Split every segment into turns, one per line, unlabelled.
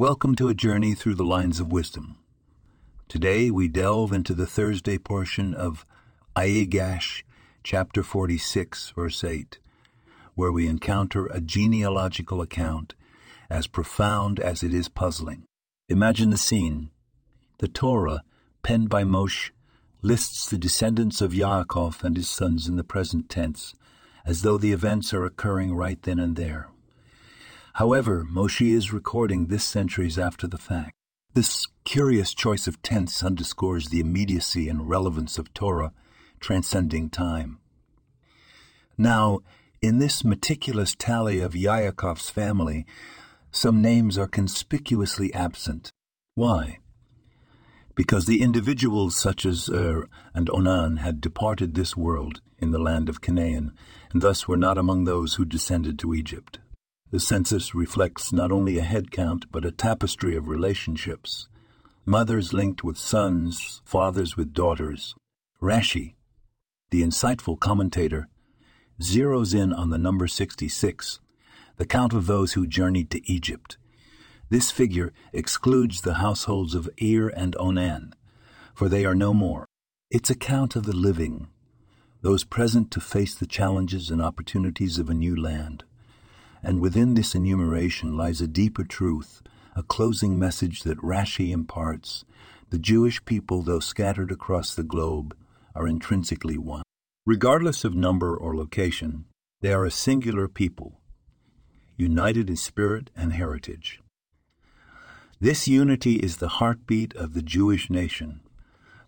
Welcome to a journey through the lines of wisdom. Today we delve into the Thursday portion of Ayigash, chapter 46, verse 8, where we encounter a genealogical account as profound as it is puzzling. Imagine the scene. The Torah, penned by Moshe, lists the descendants of Yaakov and his sons in the present tense, as though the events are occurring right then and there. However, Moshe is recording this centuries after the fact. This curious choice of tense underscores the immediacy and relevance of Torah transcending time. Now, in this meticulous tally of Yaakov's family, some names are conspicuously absent. Why? Because the individuals such as Ur and Onan had departed this world in the land of Canaan, and thus were not among those who descended to Egypt. The census reflects not only a head count, but a tapestry of relationships. Mothers linked with sons, fathers with daughters. Rashi, the insightful commentator, zeroes in on the number 66, the count of those who journeyed to Egypt. This figure excludes the households of Er and Onan, for they are no more. It's a count of the living, those present to face the challenges and opportunities of a new land. And within this enumeration lies a deeper truth, a closing message that Rashi imparts. The Jewish people, though scattered across the globe, are intrinsically one. Regardless of number or location, they are a singular people, united in spirit and heritage. This unity is the heartbeat of the Jewish nation,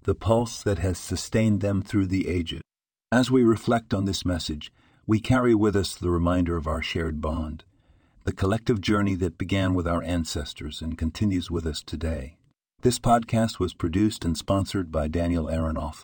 the pulse that has sustained them through the ages. As we reflect on this message, we carry with us the reminder of our shared bond, the collective journey that began with our ancestors and continues with us today. This podcast was produced and sponsored by Daniel Aronoff.